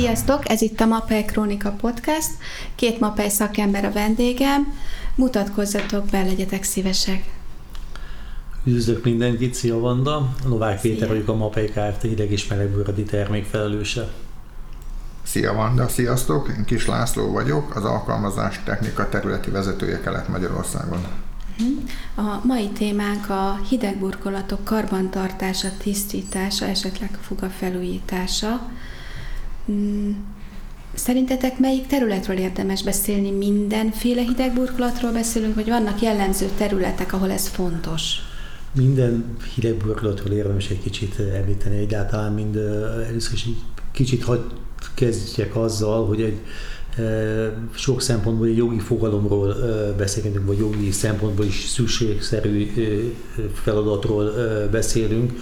Sziasztok! Ez itt a Mapei Krónika Podcast. Két Mapei szakember a vendégem. Mutatkozzatok be, legyetek szívesek. Üdvözlök mindenkit, szia Vanda! Novák Péter vagyok a Mapei Kft. hideg és melegburadi termékfelelőse. Szia Vanda, sziasztok! Én Kis László vagyok, az alkalmazás technika területi vezetője Kelet-Magyarországon. A mai témánk a hidegburkolatok karbantartása, tisztítása, esetleg fuga felújítása. Mm, szerintetek melyik területről érdemes beszélni? Mindenféle hidegburkolatról beszélünk, vagy vannak jellemző területek, ahol ez fontos? Minden hidegburkolatról érdemes egy kicsit említeni egyáltalán, mind először is egy kicsit hagy kezdjek azzal, hogy egy sok szempontból egy jogi fogalomról beszélünk, vagy jogi szempontból is szükségszerű feladatról beszélünk,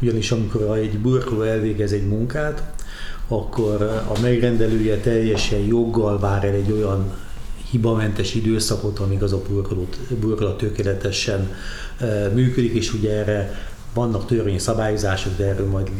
ugyanis amikor egy burkoló elvégez egy munkát, akkor a megrendelője teljesen joggal vár el egy olyan hibamentes időszakot, amíg az a burkolat tökéletesen működik, és ugye erre vannak törvényi szabályozások, de erről majd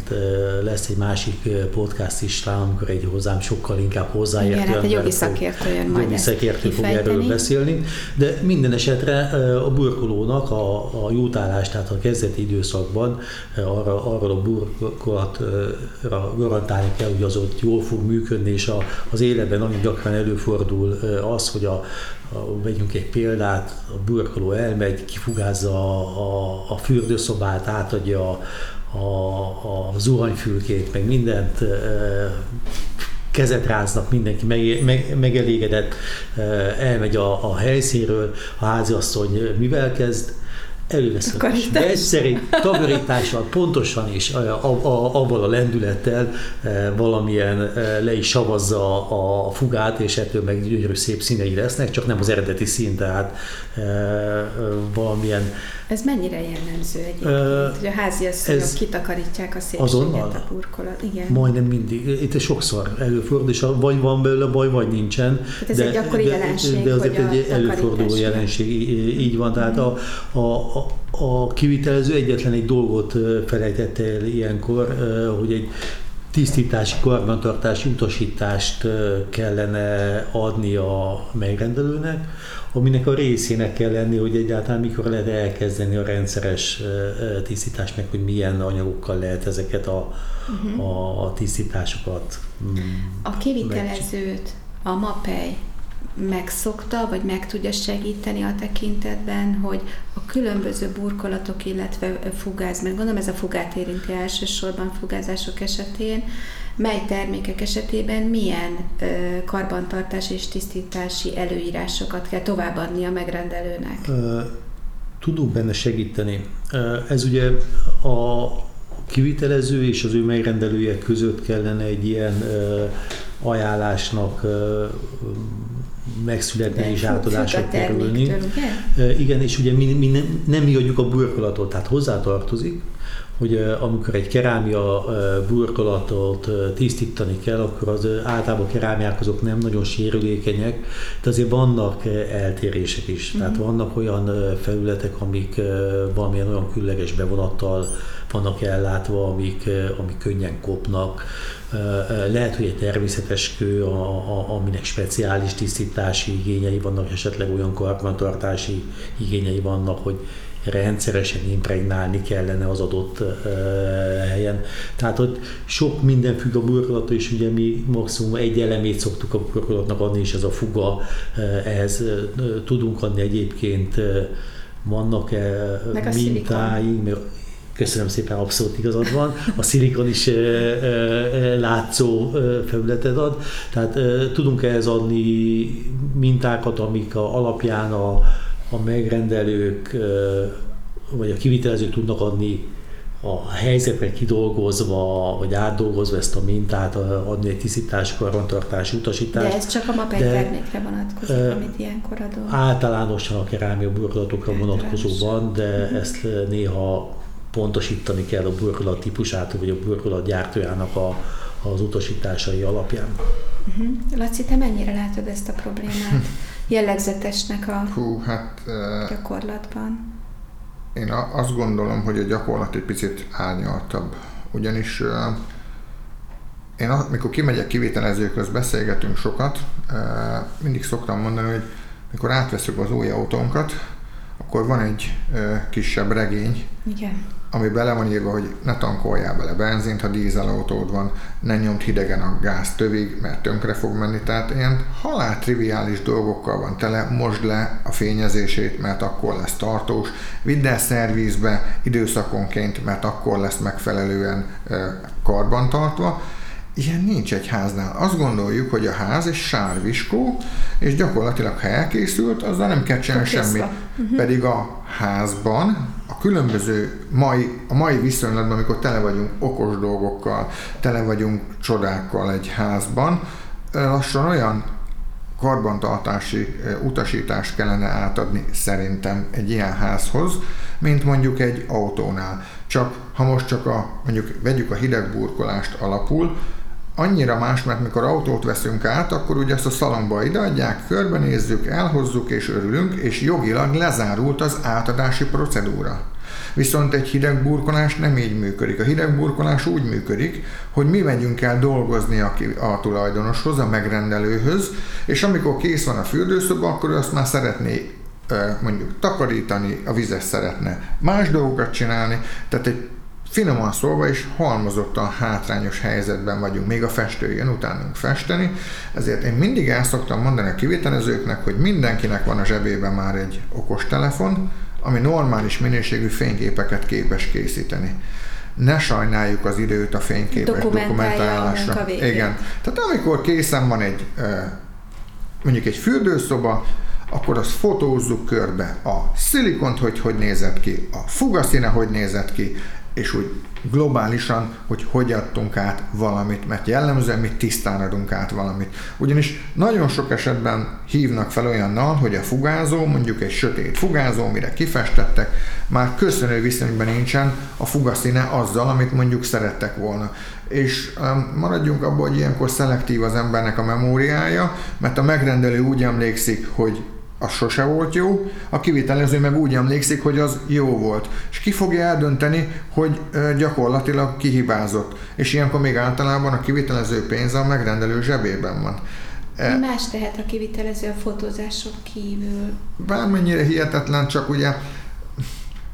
lesz egy másik podcast is, talán amikor egy hozzám sokkal inkább hozzáértő. Igen, hát egy jogi szakértő jön majd jogi szakértő fog erről beszélni. De minden esetre a burkolónak a, a jutállás, tehát a kezdeti időszakban arra, arra a burkolatra garantálni kell, hogy az ott jól fog működni, és a, az életben nagyon gyakran előfordul az, hogy a, vegyünk egy példát, a burkoló elmegy, kifugázza a, a, a fürdőszobát, átadja a, a, a zuhanyfülkét, meg mindent, kezet ráznak, mindenki meg, meg, megelégedett, elmegy a, a helyszínről, a háziasszony mivel kezd, elővesz a egyszerű takarítással, pontosan is abban a lendülettel valamilyen le is savazza a fugát, és ettől meg gyönyörű szép színei lesznek, csak nem az eredeti szín, tehát valamilyen ez mennyire jellemző egyébként, hogy a háziasszonyok kitakarítják a szépséget azonnal, a burkolat? Igen. Majdnem mindig. Itt sokszor előfordul, és vagy van belőle baj, vagy nincsen. Hát ez de, egy gyakori de, jelenség, De azért egy előforduló jelenség, így van. Tehát a, a, a, a kivitelező egyetlen egy dolgot felejtette el ilyenkor, hogy egy tisztítási, karbantartási utasítást kellene adni a megrendelőnek, aminek a részének kell lenni, hogy egyáltalán mikor lehet elkezdeni a rendszeres tisztítást, meg hogy milyen anyagokkal lehet ezeket a, uh-huh. a, a tisztításokat. Mm, a kivitelezőt, a MAPEI megszokta, vagy meg tudja segíteni a tekintetben, hogy a különböző burkolatok, illetve fugáz, mert gondolom ez a fugát érinti elsősorban fugázások esetén, mely termékek esetében milyen ö, karbantartás és tisztítási előírásokat kell továbbadni a megrendelőnek? Tudunk benne segíteni. Ez ugye a kivitelező és az ő megrendelője között kellene egy ilyen ajánlásnak megszületni és átadásra kerülni. Igen, és ugye mi, mi nem, nem mi adjuk a burkolatot, tehát hozzátartozik, hogy amikor egy kerámia burkolatot tisztítani kell, akkor az általában a kerámiák azok nem nagyon sérülékenyek, de azért vannak eltérések is. Mm-hmm. Tehát vannak olyan felületek, amik valamilyen olyan különleges bevonattal vannak ellátva, amik, amik könnyen kopnak. Lehet, hogy egy természetes kő, a, a, aminek speciális tisztítási igényei vannak, esetleg olyan karbantartási igényei vannak, hogy rendszeresen impregnálni kellene az adott helyen. Tehát ott sok minden függ a burkolattól, és ugye mi maximum egy elemét szoktuk a burkolatnak adni, és ez a fuga, ehhez tudunk adni egyébként vannak -e mintáink, mert Köszönöm szépen, abszolút igazad van. A szilikon is e, e, látszó felületet ad. Tehát tudunk ehhez adni mintákat, amik a, alapján a, a megrendelők vagy a kivitelezők tudnak adni a helyzetre kidolgozva, vagy átdolgozva ezt a mintát, adni egy tisztítási, karbantartási utasítást. De ez csak a MAPEI termékre vonatkozik, uh, amit ilyenkor adunk? Általánosan a kerámia burkolatokra vonatkozó van, de uh-huh. ezt néha pontosítani kell a burkolat típusát, vagy a burkolat gyártójának a, az utasításai alapján. Uh-huh. Laci, te mennyire látod ezt a problémát? Jellegzetesnek a Hú, hát, gyakorlatban? Én azt gondolom, hogy a gyakorlat egy picit árnyaltabb. Ugyanis én amikor kimegyek kivitelezőköz, beszélgetünk sokat, mindig szoktam mondani, hogy mikor átveszünk az új autónkat, akkor van egy kisebb regény, Igen ami bele van írva, hogy ne tankoljál bele benzint, ha dízelautód van, ne nyomd hidegen a gáz tövig, mert tönkre fog menni. Tehát ilyen halál triviális dolgokkal van tele, most le a fényezését, mert akkor lesz tartós, vidd el szervízbe időszakonként, mert akkor lesz megfelelően karbantartva, Ilyen nincs egy háznál. Azt gondoljuk, hogy a ház egy sárviskó, és gyakorlatilag ha elkészült, azzal nem kell csinálni semmit. Uh-huh. Pedig a házban a különböző mai, a mai viszonylatban, amikor tele vagyunk okos dolgokkal, tele vagyunk csodákkal egy házban, lassan olyan karbantartási utasítást kellene átadni szerintem egy ilyen házhoz, mint mondjuk egy autónál. Csak ha most csak a, mondjuk vegyük a hidegburkolást alapul, annyira más, mert mikor autót veszünk át, akkor ugye ezt a szalomba ideadják, körbenézzük, elhozzuk és örülünk, és jogilag lezárult az átadási procedúra. Viszont egy hideg burkolás nem így működik. A hideg burkolás úgy működik, hogy mi megyünk el dolgozni a, a tulajdonoshoz, a megrendelőhöz, és amikor kész van a fürdőszoba, akkor ő azt már szeretné mondjuk takarítani, a vizes szeretne más dolgokat csinálni, tehát egy finoman szólva is halmozottan hátrányos helyzetben vagyunk, még a festő jön utánunk festeni, ezért én mindig el szoktam mondani a kivitelezőknek, hogy mindenkinek van a zsebében már egy okos telefon, ami normális minőségű fényképeket képes készíteni. Ne sajnáljuk az időt a fényképes dokumentálásra. Igen. Tehát amikor készen van egy mondjuk egy fürdőszoba, akkor azt fotózzuk körbe. A szilikont, hogy hogy nézett ki, a fugaszíne, hogy nézett ki, és úgy globálisan, hogy hogy adtunk át valamit, mert jellemzően mi tisztán adunk át valamit. Ugyanis nagyon sok esetben hívnak fel olyannal, hogy a fugázó, mondjuk egy sötét fugázó, mire kifestettek, már köszönő viszonyban nincsen a fugaszíne azzal, amit mondjuk szerettek volna. És um, maradjunk abban, hogy ilyenkor szelektív az embernek a memóriája, mert a megrendelő úgy emlékszik, hogy az sose volt jó, a kivitelező meg úgy emlékszik, hogy az jó volt. És ki fogja eldönteni, hogy gyakorlatilag kihibázott. És ilyenkor még általában a kivitelező pénze a megrendelő zsebében van. Mi más tehet a kivitelező a fotózások kívül? Bármennyire hihetetlen, csak ugye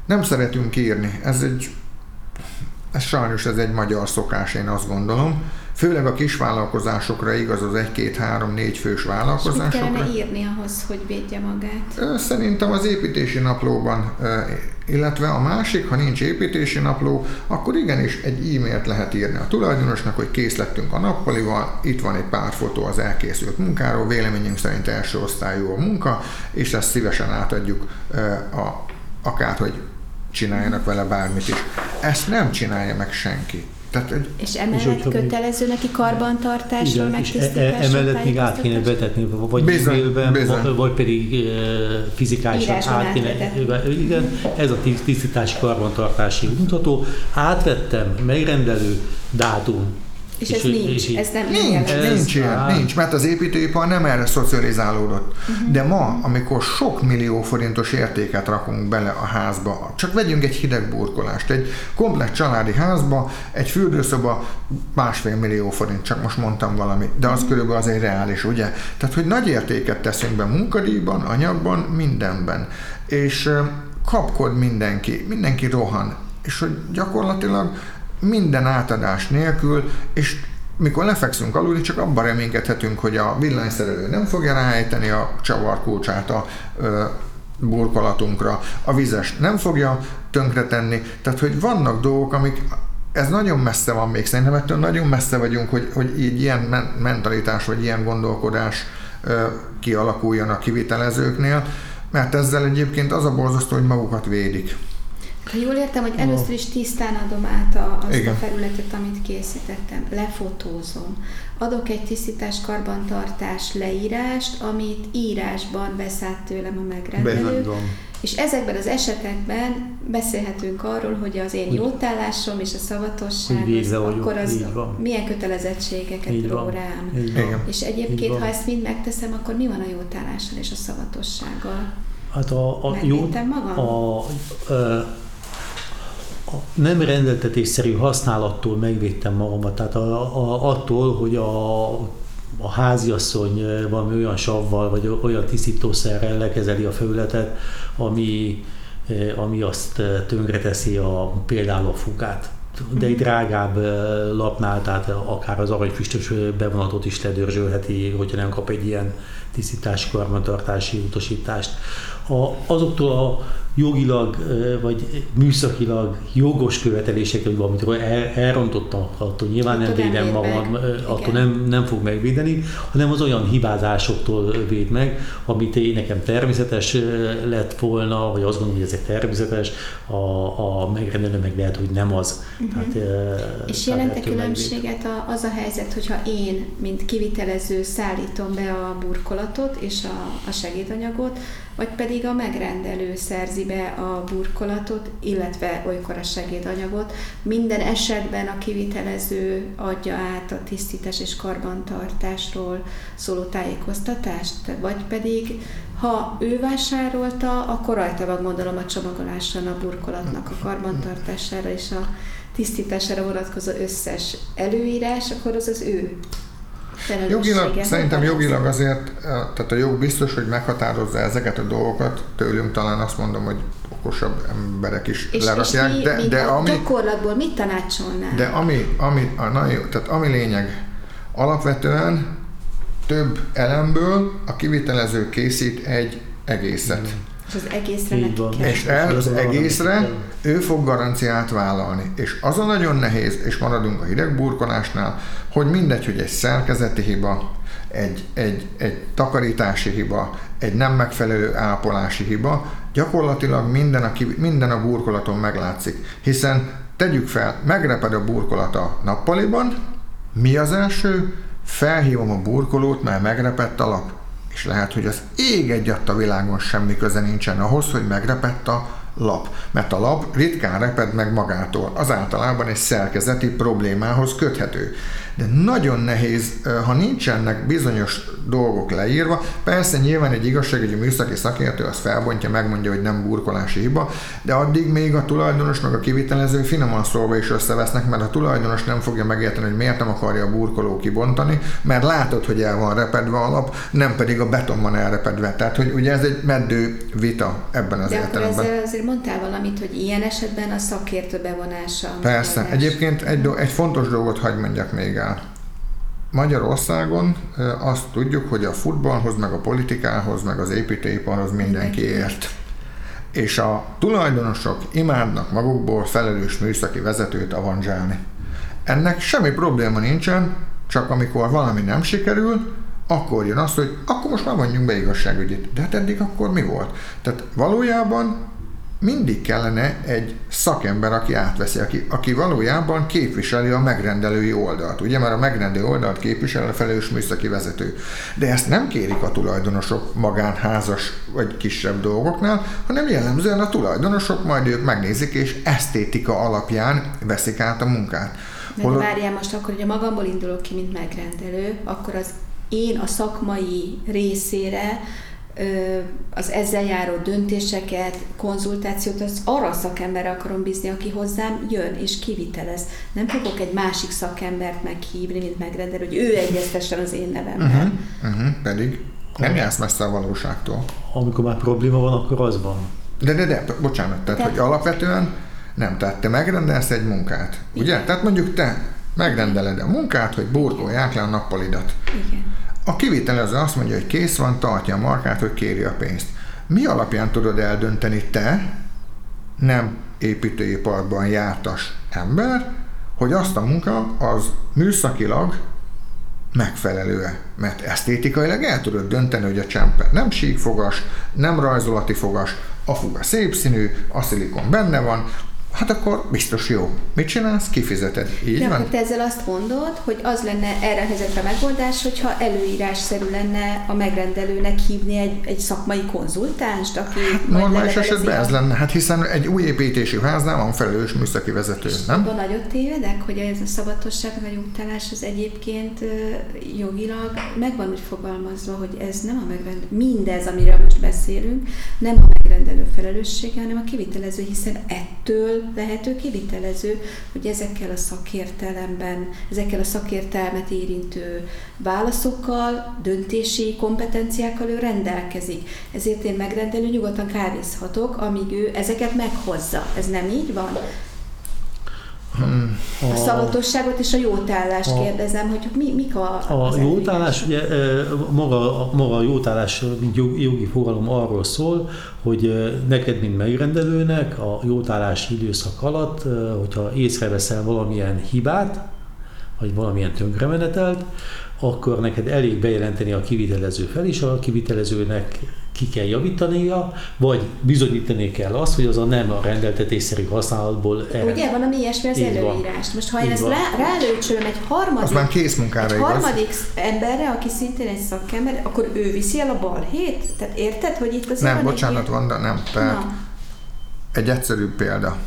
nem szeretünk írni. Ez egy, ez sajnos ez egy magyar szokás, én azt gondolom Főleg a kisvállalkozásokra igaz az egy-két-három-négy fős vállalkozásokra. És mit kellene írni ahhoz, hogy védje magát? Szerintem az építési naplóban, illetve a másik, ha nincs építési napló, akkor igenis egy e-mailt lehet írni a tulajdonosnak, hogy kész lettünk a nappalival, itt van egy pár fotó az elkészült munkáról, véleményünk szerint első osztályú a munka, és ezt szívesen átadjuk a, akár, hogy csináljanak vele bármit is. Ezt nem csinálja meg senki. Tehát, hogy, és emellett és kötelező neki karbantartásra, igen, megtisztításra. E- emellett még át kéne betetni, vagy bizony, e-mailben, bizony. vagy pedig e, fizikálisan át kéne. Igen, ez a tisztítási karbantartási mutató. Átvettem, megrendelő, dátum, és, és ez nincs, és ez nem nincs, ez nincs ilyen, nincs, mert az építőipar nem erre szocializálódott. Uh-huh. De ma, amikor sok millió forintos értéket rakunk bele a házba, csak vegyünk egy hideg burkolást, egy komplet családi házba, egy fürdőszoba másfél millió forint, csak most mondtam valami, de az uh-huh. körülbelül az egy reális, ugye? Tehát, hogy nagy értéket teszünk be munkadíjban, anyagban, mindenben. És kapkod mindenki, mindenki rohan. És hogy gyakorlatilag minden átadás nélkül, és mikor lefekszünk aludni, csak abban reménykedhetünk, hogy a villanyszerelő nem fogja ráejteni a csavarkulcsát a ö, burkolatunkra, a vizes nem fogja tönkretenni, tehát hogy vannak dolgok, amik ez nagyon messze van még, szerintem ettől nagyon messze vagyunk, hogy, hogy így ilyen mentalitás, vagy ilyen gondolkodás ö, kialakuljon a kivitelezőknél, mert ezzel egyébként az a borzasztó, hogy magukat védik. Ha jól értem, hogy először is tisztán adom át a, azt Igen. a felületet, amit készítettem, lefotózom, adok egy tisztítás karbantartás leírást, amit írásban vesz át tőlem a megrendelő, és ezekben az esetekben beszélhetünk arról, hogy az én jótállásom és a szavatosság, akkor az milyen kötelezettségeket ró rám. És egyébként, ha ezt mind megteszem, akkor mi van a jótállással és a szavatossággal? Hát a, a, jó, a, a, a nem rendeltetésszerű használattól megvédtem magamat, tehát a, a, attól, hogy a, a háziasszony valami olyan savval, vagy olyan tisztítószerrel lekezeli a felületet, ami, ami azt tönkreteszi a, például a fugát de egy drágább lapnál, tehát akár az aranyfüstös bevonatot is ledörzsölheti, hogyha nem kap egy ilyen tisztítási, karbantartási utasítást. A, azoktól a jogilag vagy műszakilag jogos követelésekről, amit el, elrontottam, attól nyilván nem védem magam, attól nem, nem fog megvédeni, hanem az olyan hibázásoktól véd meg, amit én nekem természetes lett volna, vagy azt gondolom, hogy ezek természetes, a, a megrendelő meg lehet, hogy nem az. Uh-huh. Tehát, És jelent különbséget a, az a helyzet, hogyha én, mint kivitelező szállítom be a burkolatot és a, a segédanyagot, vagy pedig a megrendelő szerzi be a burkolatot, illetve olykor a segédanyagot. Minden esetben a kivitelező adja át a tisztítás és karbantartásról szóló tájékoztatást, vagy pedig ha ő vásárolta, akkor rajta van gondolom a csomagoláson a burkolatnak a karbantartására és a tisztítására vonatkozó összes előírás, akkor az az ő Jogilag, szerintem jogilag azért, tehát a jog biztos, hogy meghatározza ezeket a dolgokat, tőlünk talán azt mondom, hogy okosabb emberek is és, lerakják, és mi, de, de ami... Gyakorlatból mit tanácsolnál? De ami, ami, a, na jó, tehát ami lényeg, alapvetően több elemből a kivitelező készít egy egészet. Mm. És az egészre neki kell. És el, az egészre ő fog garanciát vállalni. És az a nagyon nehéz, és maradunk a hidegburkolásnál, hogy mindegy, hogy egy szerkezeti hiba, egy, egy, egy takarítási hiba, egy nem megfelelő ápolási hiba, gyakorlatilag minden a, minden a burkolaton meglátszik. Hiszen tegyük fel, megreped a burkolat a nappaliban, mi az első? Felhívom a burkolót, mert megrepett a lap és lehet, hogy az ég egy a világon semmi köze nincsen ahhoz, hogy megrepett a lap. Mert a lap ritkán reped meg magától, az általában egy szerkezeti problémához köthető de nagyon nehéz, ha nincsenek bizonyos dolgok leírva. Persze nyilván egy igazságügyi műszaki szakértő az felbontja, megmondja, hogy nem burkolási hiba, de addig még a tulajdonos meg a kivitelező finoman szólva is összevesznek, mert a tulajdonos nem fogja megérteni, hogy miért nem akarja a burkoló kibontani, mert látod, hogy el van repedve a lap, nem pedig a beton van elrepedve. Tehát, hogy ugye ez egy meddő vita ebben az de értelemben. De azért mondtál valamit, hogy ilyen esetben a szakértő bevonása. Persze. Egyébként egy, egy fontos dolgot hagy mondjak még el. Magyarországon azt tudjuk, hogy a futballhoz, meg a politikához, meg az építőiparhoz mindenki ért. És a tulajdonosok imádnak magukból felelős műszaki vezetőt avanzsálni. Ennek semmi probléma nincsen, csak amikor valami nem sikerül, akkor jön az, hogy akkor most már mondjunk be igazságügyit. De hát eddig akkor mi volt? Tehát valójában mindig kellene egy szakember, aki átveszi, aki, aki valójában képviseli a megrendelői oldalt, ugye, mert a megrendelő oldalt képvisel a felelős műszaki vezető. De ezt nem kérik a tulajdonosok magánházas vagy kisebb dolgoknál, hanem jellemzően a tulajdonosok majd ők megnézik, és esztétika alapján veszik át a munkát. Hol... várjál most akkor, hogy a magamból indulok ki, mint megrendelő, akkor az én a szakmai részére az ezzel járó döntéseket, konzultációt, az arra a szakemberre akarom bízni, aki hozzám jön és kivitelez. Nem fogok egy másik szakembert meghívni, mint megrendelő, hogy ő egyeztessen az én nevemben. Uh-huh, uh-huh, pedig nem jársz messze a valóságtól. Amikor már probléma van, akkor az van. De, de, de, bocsánat, tehát, Te... hogy alapvetően nem, tehát te megrendelsz egy munkát, Igen. ugye? Tehát mondjuk te megrendeled a munkát, hogy burkolják le a nappalidat. Igen a kivitelező azt mondja, hogy kész van, tartja a markát, hogy kéri a pénzt. Mi alapján tudod eldönteni te, nem építőiparban jártas ember, hogy azt a munka az műszakilag megfelelő-e. Mert esztétikailag el tudod dönteni, hogy a csempe nem síkfogas, nem rajzolati fogas, a fuga szép színű, a szilikon benne van, hát akkor biztos jó. Mit csinálsz? Kifizeted. Így De van? akkor te ezzel azt mondod, hogy az lenne erre a helyzetre megoldás, hogyha előírásszerű lenne a megrendelőnek hívni egy, egy szakmai konzultánst, aki hát normális esetben ez lenne, hát hiszen egy új építésű háznál van felelős műszaki vezető, És nem? Abban nagyot tévedek, hogy ez a szabatosság vagy utálás az egyébként jogilag meg van úgy fogalmazva, hogy ez nem a megrendelő, mindez, amiről most beszélünk, nem a megrendelő felelőssége, hanem a kivitelező, hiszen ettől lehető kivitelező, hogy ezekkel a szakértelemben, ezekkel a szakértelmet érintő válaszokkal, döntési kompetenciákkal ő rendelkezik. Ezért én megrendelő nyugodtan kávézhatok, amíg ő ezeket meghozza. Ez nem így van? Hmm. A, a szavatosságot és a jótállást a, kérdezem, hogy mi, mik a A jótállás, ugye maga, maga a jótállás, mint jogi fogalom arról szól, hogy neked, mint megrendelőnek a jótállási időszak alatt, hogyha észreveszel valamilyen hibát, vagy valamilyen tönkremenetelt, akkor neked elég bejelenteni a kivitelező fel, és a kivitelezőnek ki kell javítania, vagy bizonyítani kell azt, hogy az a nem a rendeltetésszerű használatból ered. Ugye, van a ilyesmi az előírás. Most ha én ezt rá, rálőcsölöm egy harmadik, az már kész munkára egy harmadik emberre, aki szintén egy szakember, akkor ő viszi el a balhét? Tehát érted, hogy itt az Nem, van bocsánat, van, de nem. Tehát Na. egy egyszerű példa.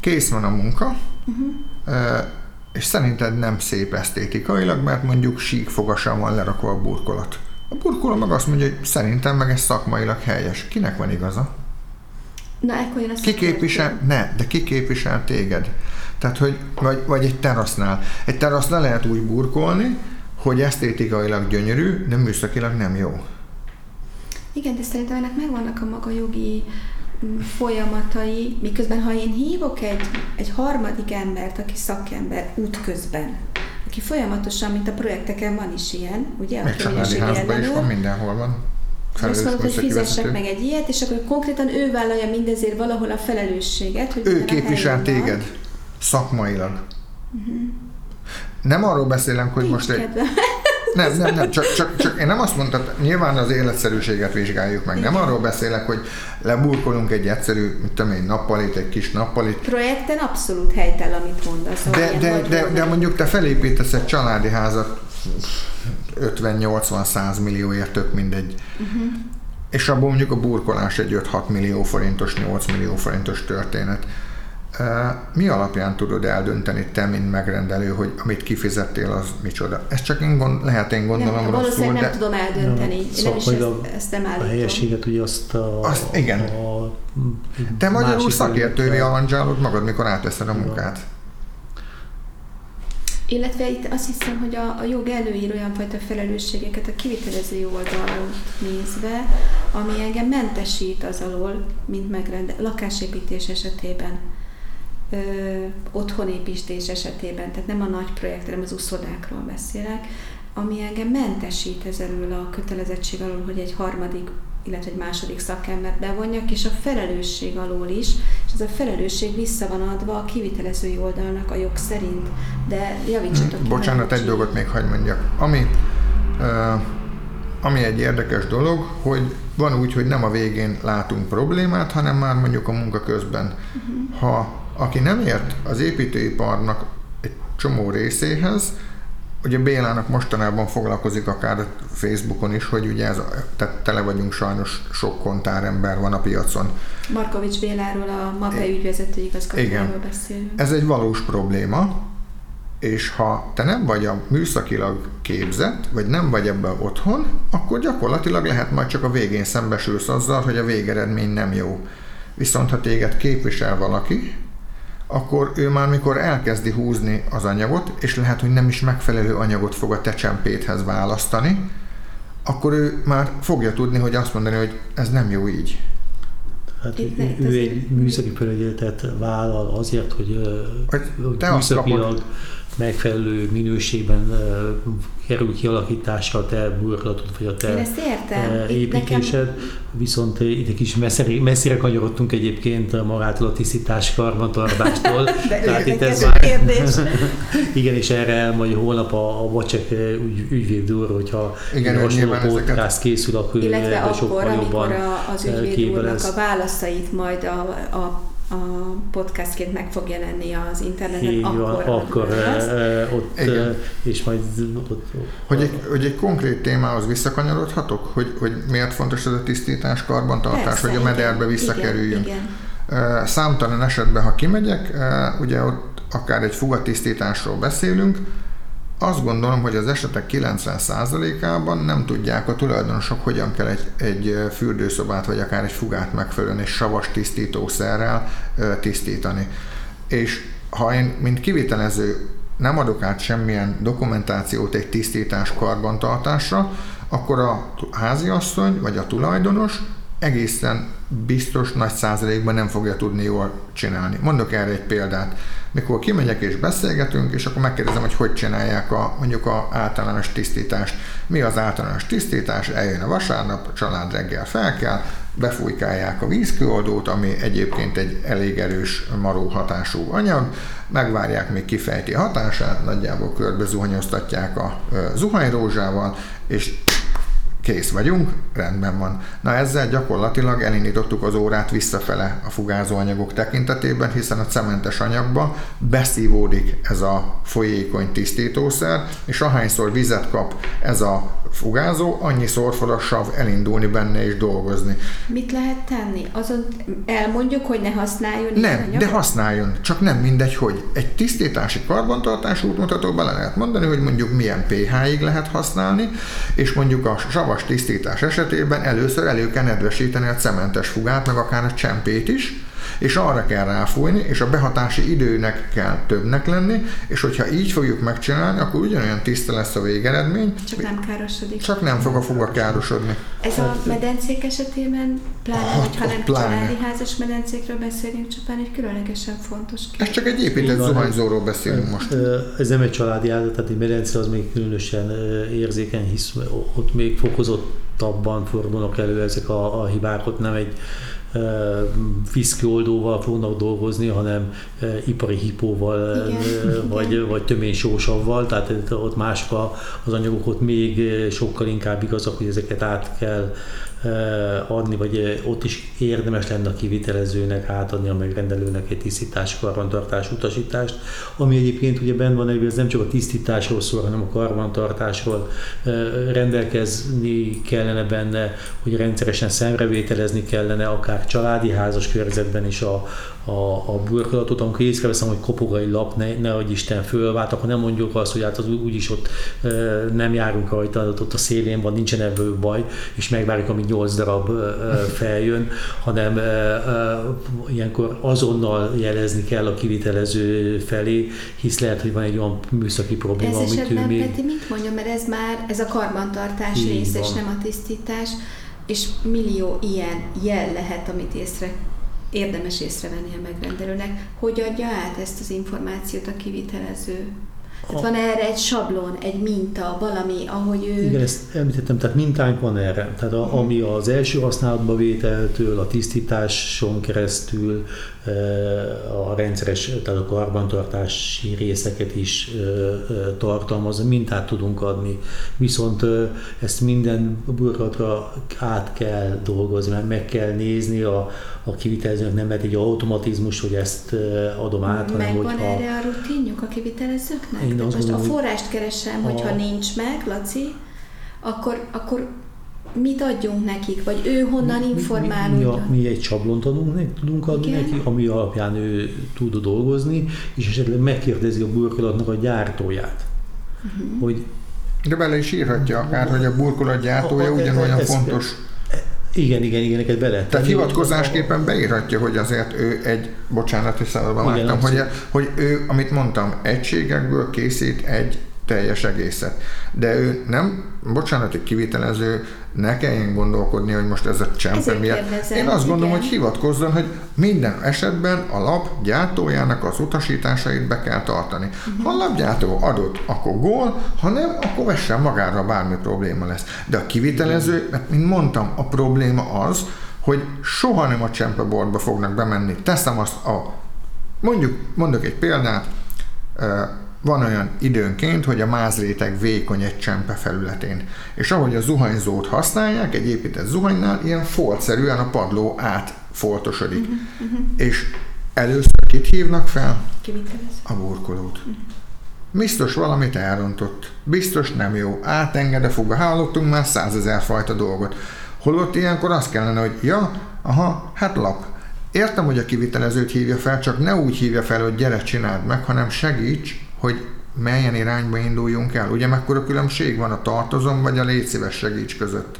Kész van a munka, uh-huh. és szerinted nem szép esztétikailag, mert mondjuk sík fogasan van lerakva a burkolat. A burkoló meg azt mondja, hogy szerintem meg ez szakmailag helyes. Kinek van igaza? Na, ekkor jön a Ki képvisel, ne, de ki képvisel téged? Tehát, hogy, vagy, vagy egy terasznál. Egy terasznál lehet úgy burkolni, hogy esztétikailag gyönyörű, de műszakilag nem jó. Igen, de szerintem ennek megvannak a maga jogi mm, folyamatai, miközben ha én hívok egy, egy harmadik embert, aki szakember útközben, aki folyamatosan, mint a projekteken van is ilyen, ugye? Még családi házban is van, mindenhol van. Azt mondod, hogy fizessek meg egy ilyet, és akkor konkrétan ő vállalja mindezért valahol a felelősséget. Hogy ő képvisel téged van. szakmailag. Uh-huh. Nem arról beszélem, hogy Nincs most egy... Nem, nem, nem, csak, csak, csak én nem azt mondtam, nyilván az életszerűséget vizsgáljuk meg. Nem arról beszélek, hogy leburkolunk egy egyszerű, mit tudom én, nappalit, egy kis nappalit. Projekten abszolút helytel, amit mondasz. De, de, de, de mondjuk te felépítesz egy családi házat 50-80-100 millióért, tök mindegy. Uh-huh. És abból mondjuk a burkolás egy 5-6 millió forintos, 8 millió forintos történet mi alapján tudod eldönteni te, mint megrendelő, hogy amit kifizettél, az micsoda? Ez csak én gond, lehet én gondolom nem, rosszul, nem de... tudom eldönteni. Nem, szóval, nem is ezt, ezt nem állítom. A helyességet ugye azt a... Azt, igen. A, te magyarul szakértővé alandzsálod magad, mikor átveszed a munkát. Illetve itt azt hiszem, hogy a, a jog előír olyan fajta felelősségeket a kivitelező oldalról nézve, ami engem mentesít az alól, mint megrende, lakásépítés esetében ö, otthonépítés esetében, tehát nem a nagy projekt, hanem az uszodákról beszélek, ami engem mentesít ez elől a kötelezettség alól, hogy egy harmadik, illetve egy második szakembert bevonjak, és a felelősség alól is, és ez a felelősség vissza van adva a kivitelezői oldalnak a jog szerint. De javítsatok ki. Bocsánat, egy dolgot még hagyd mondjak. Ami, uh, ami egy érdekes dolog, hogy van úgy, hogy nem a végén látunk problémát, hanem már mondjuk a munka közben. Uh-huh. Ha aki nem ért az építőiparnak egy csomó részéhez, ugye Bélának mostanában foglalkozik akár Facebookon is, hogy ugye ez, tehát tele vagyunk sajnos sok kontárember van a piacon. Markovics Béláról, a MAPE ügyvezető igazgatójáról beszélünk. Ez egy valós probléma, és ha te nem vagy a műszakilag képzett, vagy nem vagy ebben otthon, akkor gyakorlatilag lehet majd csak a végén szembesülsz azzal, hogy a végeredmény nem jó. Viszont ha téged képvisel valaki, akkor ő már mikor elkezdi húzni az anyagot, és lehet, hogy nem is megfelelő anyagot fog a te csempéthez választani, akkor ő már fogja tudni, hogy azt mondani, hogy ez nem jó így. Hát ő, ő egy műszaki felügyeletet vállal azért, hogy, hogy műszakilag megfelelő minőségben kerül kialakításra a te burkolatot, vagy a te Én ezt értem. építésed, nekem... viszont itt egy kis messzire, messzire kanyarodtunk egyébként magától a tisztítás karbantartástól. Tehát itt ez már... kérdés. igen, és erre majd holnap a, a Vacsek ügy, ügyvéd úr, hogyha igen, hasonló podcast ezeket... készül, akkor Illetve akkor, sokkal amikor a, az ügyvéd úrnak a válaszait majd a, a a podcastként meg fog jelenni az interneten, Így akkor, van, akkor e, ott, Igen. és majd ott, hogy, egy, hogy egy konkrét témához visszakanyarodhatok, hogy, hogy miért fontos ez a tisztítás, karbantartás, Persze, hogy a mederbe visszakerüljünk. Igen, igen. Számtalan esetben, ha kimegyek, ugye ott akár egy fugatisztításról beszélünk, azt gondolom, hogy az esetek 90%-ában nem tudják a tulajdonosok, hogyan kell egy, egy fürdőszobát, vagy akár egy fugát megfelelően és savas tisztítószerrel tisztítani. és ha én, mint kivitelező nem adok át semmilyen dokumentációt egy tisztítás karbantartásra, akkor a háziasszony vagy a tulajdonos egészen biztos nagy százalékban nem fogja tudni jól csinálni. Mondok erre egy példát. Mikor kimegyek és beszélgetünk, és akkor megkérdezem, hogy hogy csinálják a, mondjuk a általános tisztítást. Mi az általános tisztítás? Eljön a vasárnap, a család reggel felkel, befújkálják a vízkőoldót, ami egyébként egy elég erős maró hatású anyag, megvárják, még kifejti hatását, nagyjából körbe zuhanyoztatják a zuhanyrózsával, és kész vagyunk, rendben van. Na ezzel gyakorlatilag elindítottuk az órát visszafele a fugázóanyagok tekintetében, hiszen a cementes anyagba beszívódik ez a folyékony tisztítószer, és ahányszor vizet kap ez a fugázó, annyiszor fog a sav elindulni benne és dolgozni. Mit lehet tenni? Azon elmondjuk, hogy ne használjon Nem, de használjon, csak nem mindegy, hogy egy tisztítási karbantartás útmutatóba le lehet mondani, hogy mondjuk milyen pH-ig lehet használni, és mondjuk a savas tisztítás esetében először elő kell nedvesíteni a cementes fugát, meg akár a csempét is, és arra kell ráfújni, és a behatási időnek kell többnek lenni, és hogyha így fogjuk megcsinálni, akkor ugyanolyan tiszta lesz a végeredmény. Csak nem károsodik. Csak nem fog a fuga károsodni. Ez a medencék esetében, pláne, hát, hogyha nem pláne. családi házas medencékről beszélünk, csupán egy különlegesen fontos kérdés. Ez csak egy épített zuhanyzóról beszélünk most. Ez nem egy családi házat, tehát egy medence az még különösen érzékeny, hisz ott még fokozottabban fordulnak elő ezek a, a hibák, ott nem egy fiszkioldóval fognak dolgozni, hanem ipari hipóval, Igen. vagy, Igen. vagy töménysósavval, tehát ott mások az anyagok, ott még sokkal inkább igazak, hogy ezeket át kell adni, vagy ott is érdemes lenne a kivitelezőnek átadni a megrendelőnek egy tisztítás, karbantartás utasítást, ami egyébként ugye benne van, hogy ez nem csak a tisztításról szól, hanem a karbantartásról rendelkezni kellene benne, hogy rendszeresen szemrevételezni kellene, akár családi házas körzetben is a, a, a burkolatot, amikor észreveszem, hogy kopogai lap, ne, ne hogy Isten fölvált, akkor nem mondjuk azt, hogy hát az úgyis ott e, nem járunk rajta, ott a szélén van, nincsen ebből baj, és megvárjuk, amíg 8 darab e, feljön, hanem e, e, ilyenkor azonnal jelezni kell a kivitelező felé, hisz lehet, hogy van egy olyan műszaki probléma, ez amit ő még... Peti, mit mondjam, mert ez már ez a karbantartás Így rész, van. és nem a tisztítás, és millió ilyen jel lehet, amit észre érdemes észrevenni a megrendelőnek, hogy adja át ezt az információt a kivitelező. Tehát van erre egy sablon, egy minta, valami, ahogy ő... Igen, ezt említettem, tehát mintánk van erre. Tehát a, ami az első használatba vételtől, a tisztításon keresztül, a rendszeres, tehát a karbantartási részeket is tartalmaz, mintát tudunk adni. Viszont ezt minden burkolatra át kell dolgozni, mert meg kell nézni a, a kivitelezőnek, nem lehet egy automatizmus, hogy ezt adom át, hanem Megvan hogyha... erre a rutinjuk a kivitelezőknek? Én azt most gondolom, a forrást keresem, a... hogyha nincs meg, Laci, akkor, akkor mit adjunk nekik, vagy ő honnan informál? Mi, mi, mi, mi egy sablont adunk, tudunk adni Igen? neki, ami alapján ő tud dolgozni, és esetleg megkérdezi a burkolatnak a gyártóját, uh-huh. hogy de bele is írhatja akár, hogy a burkolat gyártója ugyanolyan ez, fontos. Igen, igen, igen, neked bele. Tehát hivatkozásképpen beírhatja, hogy azért ő egy, bocsánat, hogy szabadban láttam, hogy, hogy ő, amit mondtam, egységekből készít egy teljes egészet. De ő nem, bocsánat, egy kivitelező, ne kelljen gondolkodni, hogy most ez a csempe miatt. Én azt gondolom, igen. hogy hivatkozzon, hogy minden esetben a lap gyártójának az utasításait be kell tartani. Uh-huh. Ha a lapgyártó adott, akkor gól, ha nem, akkor vessen magára, bármi probléma lesz. De a kivitelező, mert mint mondtam, a probléma az, hogy soha nem a csempebordba fognak bemenni. Teszem azt a, mondjuk, mondok egy példát, van olyan időnként, hogy a mázréteg vékony egy csempe felületén. És ahogy a zuhanyzót használják, egy épített zuhanynál, ilyen foltszerűen a padló átfoltosodik. Uh-huh, uh-huh. És először kit hívnak fel? A burkolót. Uh-huh. Biztos valamit elrontott. Biztos nem jó. Átenged a fuga. Hallottunk már százezer fajta dolgot. Holott ilyenkor azt kellene, hogy ja, aha, hát lap. Értem, hogy a kivitelezőt hívja fel, csak ne úgy hívja fel, hogy gyere, csináld meg, hanem segíts, hogy melyen irányba induljunk el. Ugye mekkora különbség van a tartozom vagy a légy szíves segíts között?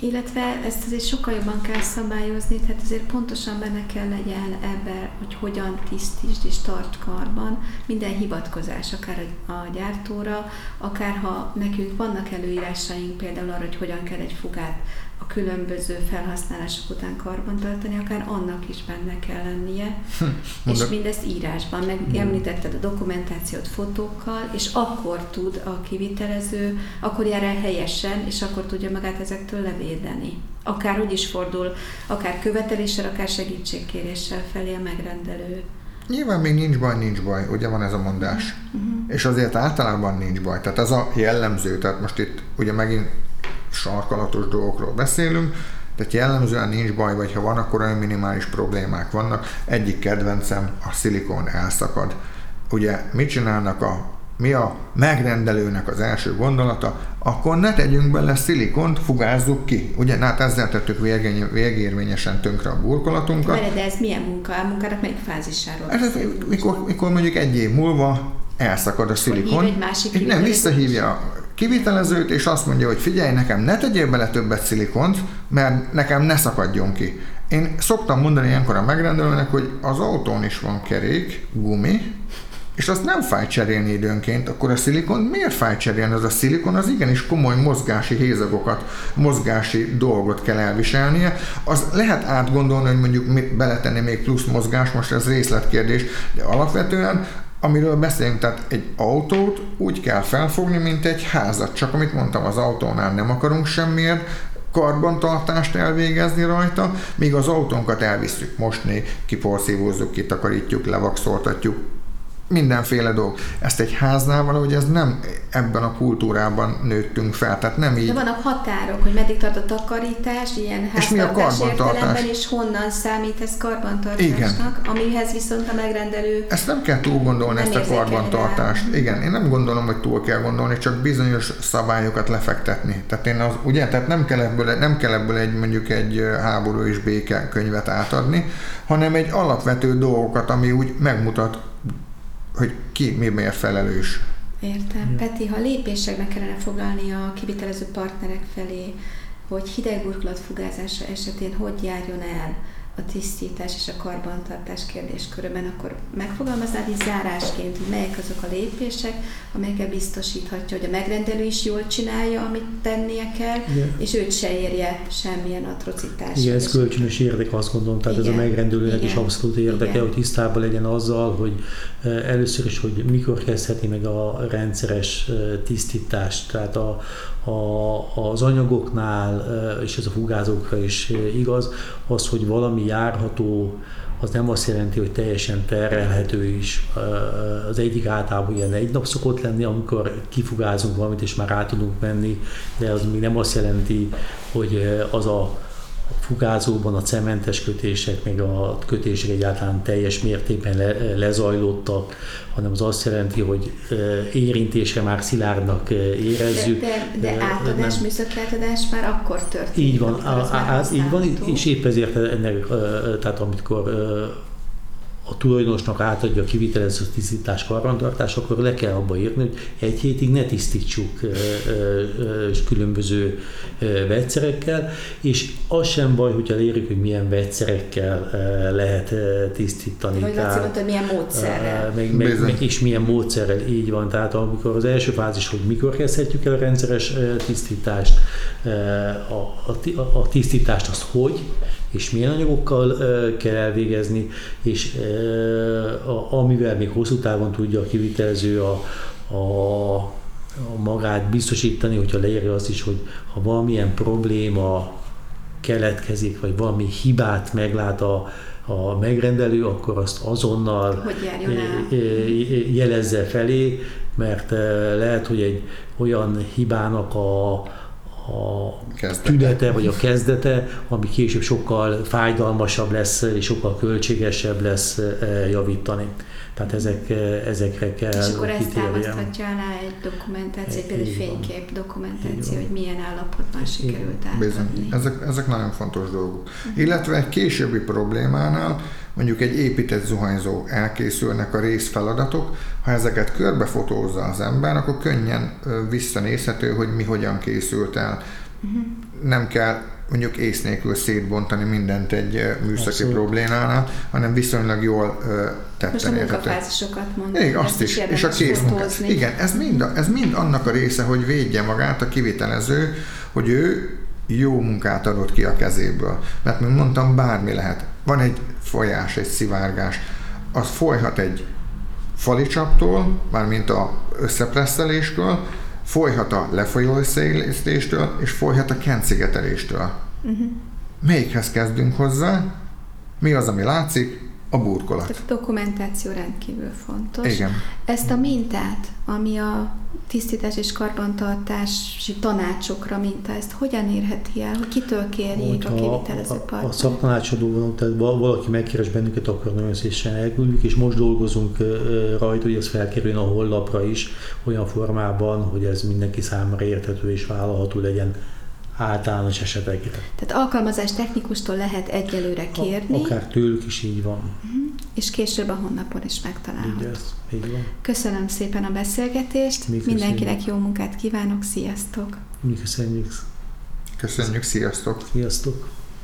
illetve ezt azért sokkal jobban kell szabályozni, tehát azért pontosan benne kell legyen ebben, hogy hogyan tisztítsd és tart karban minden hivatkozás, akár a gyártóra, akár ha nekünk vannak előírásaink például arra, hogy hogyan kell egy fugát a különböző felhasználások után karbantartani, akár annak is benne kell lennie, hm, és mindezt írásban, meg hm. említetted a dokumentációt fotókkal, és akkor tud a kivitelező, akkor jár el helyesen, és akkor tudja magát ezektől levédeni. Akár úgy is fordul, akár követeléssel, akár segítségkéréssel felé a megrendelő. Nyilván még nincs baj, nincs baj, ugye van ez a mondás. Uh-huh. És azért általában nincs baj. Tehát ez a jellemző, tehát most itt ugye megint sarkalatos dolgokról beszélünk, tehát jellemzően nincs baj, vagy ha van, akkor olyan minimális problémák vannak. Egyik kedvencem, a szilikon elszakad. Ugye mit csinálnak a mi a megrendelőnek az első gondolata, akkor ne tegyünk bele szilikont, fugázzuk ki. Ugye, hát ezzel tettük végérvényesen tönkre a burkolatunkat. de ez milyen munka? A munkának melyik fázisáról? Ez, mikor, mikor mondjuk egy év múlva elszakad a szilikon. Hív egy másik nem, visszahívja kivitelezőt, és azt mondja, hogy figyelj, nekem ne tegyél bele többet szilikont, mert nekem ne szakadjon ki. Én szoktam mondani ilyenkor a megrendelőnek, hogy az autón is van kerék, gumi, és azt nem fáj cserélni időnként, akkor a szilikon miért fáj cserélni? Az a szilikon az igenis komoly mozgási hézagokat, mozgási dolgot kell elviselnie. Az lehet átgondolni, hogy mondjuk mit beletenni még plusz mozgás, most ez részletkérdés, de alapvetően amiről beszélünk, tehát egy autót úgy kell felfogni, mint egy házat, csak amit mondtam, az autónál nem akarunk semmiért, karbantartást elvégezni rajta, míg az autónkat elvisszük mosni, kiporszívózzuk, kitakarítjuk, levakszoltatjuk, mindenféle dolog. Ezt egy háznál valahogy ez nem ebben a kultúrában nőttünk fel, tehát nem így. De vannak határok, hogy meddig tart a takarítás, ilyen és mi a karbantartás? és honnan számít ez karbantartásnak, Igen. amihez viszont a megrendelő... Ezt nem kell túl gondolni, ezt a karbantartást. Rá. Igen, én nem gondolom, hogy túl kell gondolni, csak bizonyos szabályokat lefektetni. Tehát én az, ugye, tehát nem kell ebből, nem kell ebből egy mondjuk egy háború és béke könyvet átadni, hanem egy alapvető dolgokat, ami úgy megmutat hogy ki mi miért felelős. Értem. Ja. Peti, ha lépésekbe kellene foglalni a kivitelező partnerek felé, hogy hidegburkolat fugázása esetén hogy járjon el, a tisztítás és a karbantartás kérdéskörben, akkor megfogalmaznád így zárásként, hogy melyek azok a lépések, amelyekkel biztosíthatja, hogy a megrendelő is jól csinálja, amit tennie kell, Igen. és őt se érje semmilyen atrocitás. Igen, ez kölcsönös érdek, azt gondolom, tehát Igen. ez a megrendelőnek Igen. is abszolút érdeke, Igen. hogy tisztában legyen azzal, hogy először is, hogy mikor kezdheti meg a rendszeres tisztítást, tehát a, a, az anyagoknál, és ez a fugázókra is igaz, az, hogy valami járható, az nem azt jelenti, hogy teljesen terelhető is. Az egyik általában ilyen egy nap szokott lenni, amikor kifugázunk valamit, és már át tudunk menni, de az még nem azt jelenti, hogy az a fugázóban a cementes kötések, meg a kötések egyáltalán teljes mértékben le, lezajlottak, hanem az azt jelenti, hogy érintésre már szilárdnak érezzük. De, de, de átadás, műszaki átadás már akkor történt. Így van, á, á, így van, és épp ezért ennek, tehát amikor a tulajdonosnak átadja a kivitelező tisztítás karbantartás, akkor le kell abba írni, hogy egy hétig ne tisztítsuk különböző vegyszerekkel, és az sem baj, hogyha elérjük, hogy milyen vegyszerekkel lehet tisztítani. Hogy tehát, mondta, hogy milyen módszerrel. Meg, meg, meg, és milyen módszerrel, így van. Tehát amikor az első fázis, hogy mikor kezdhetjük el a rendszeres tisztítást, a, a, a tisztítást azt hogy, és milyen anyagokkal kell elvégezni, és amivel még hosszú távon tudja a kivitelező a, a, magát biztosítani, hogyha leírja azt is, hogy ha valamilyen probléma keletkezik, vagy valami hibát meglát a, a megrendelő, akkor azt azonnal jelezze felé, mert lehet, hogy egy olyan hibának a, a kezdete. tünete, vagy a kezdete, ami később sokkal fájdalmasabb lesz, és sokkal költségesebb lesz eh, javítani. Tehát ezek, eh, ezekre kell És akkor ezt támaszthatja alá egy dokumentáció, egy például fénykép dokumentáció, hogy milyen állapotban sikerült átadni. Ezek, ezek nagyon fontos dolgok. Uh-huh. Illetve egy későbbi problémánál mondjuk egy épített zuhanyzó elkészülnek a részfeladatok, ha ezeket körbefotózza az ember, akkor könnyen visszanézhető, hogy mi hogyan készült el. Uh-huh. Nem kell mondjuk ész nélkül szétbontani mindent egy műszaki Abszolút. problémánál, hanem viszonylag jól tetten Most a munkafázisokat mondom. Igen, azt is, és a kézmunkát. Igen, ez mind, ez mind annak a része, hogy védje magát a kivitelező, hogy ő jó munkát adott ki a kezéből. Mert, mint mondtam, bármi lehet. Van egy folyás, egy szivárgás. Az folyhat egy falicsaptól, mármint a összepresszeléstől, folyhat a lefolyó összeélésztéstől, és folyhat a kentszigeteléstől. Uh-huh. Melyikhez kezdünk hozzá? Mi az, ami látszik? A burkolat. Tehát a dokumentáció rendkívül fontos. Igen. Ezt a mintát, ami a tisztítás és karbantartási tanácsokra minta, ezt hogyan érheti el, hogy kitől kérjék a kivitelező partner? A, a szaktanácsadó, tehát valaki megkeres bennünket, akkor nagyon szépen elküldjük, és most dolgozunk rajta, hogy ez felkerüljön a hollapra is, olyan formában, hogy ez mindenki számára érthető és vállalható legyen általános esetekre. Tehát alkalmazás technikustól lehet egyelőre kérni. Akár tőlük is így van. Uh-huh. És később a honlapon is megtalálható. Így, ez, így van. Köszönöm szépen a beszélgetést. Mi Mindenkinek jó munkát kívánok. Sziasztok! Mi köszönjük. Köszönjük, sziasztok! Sziasztok!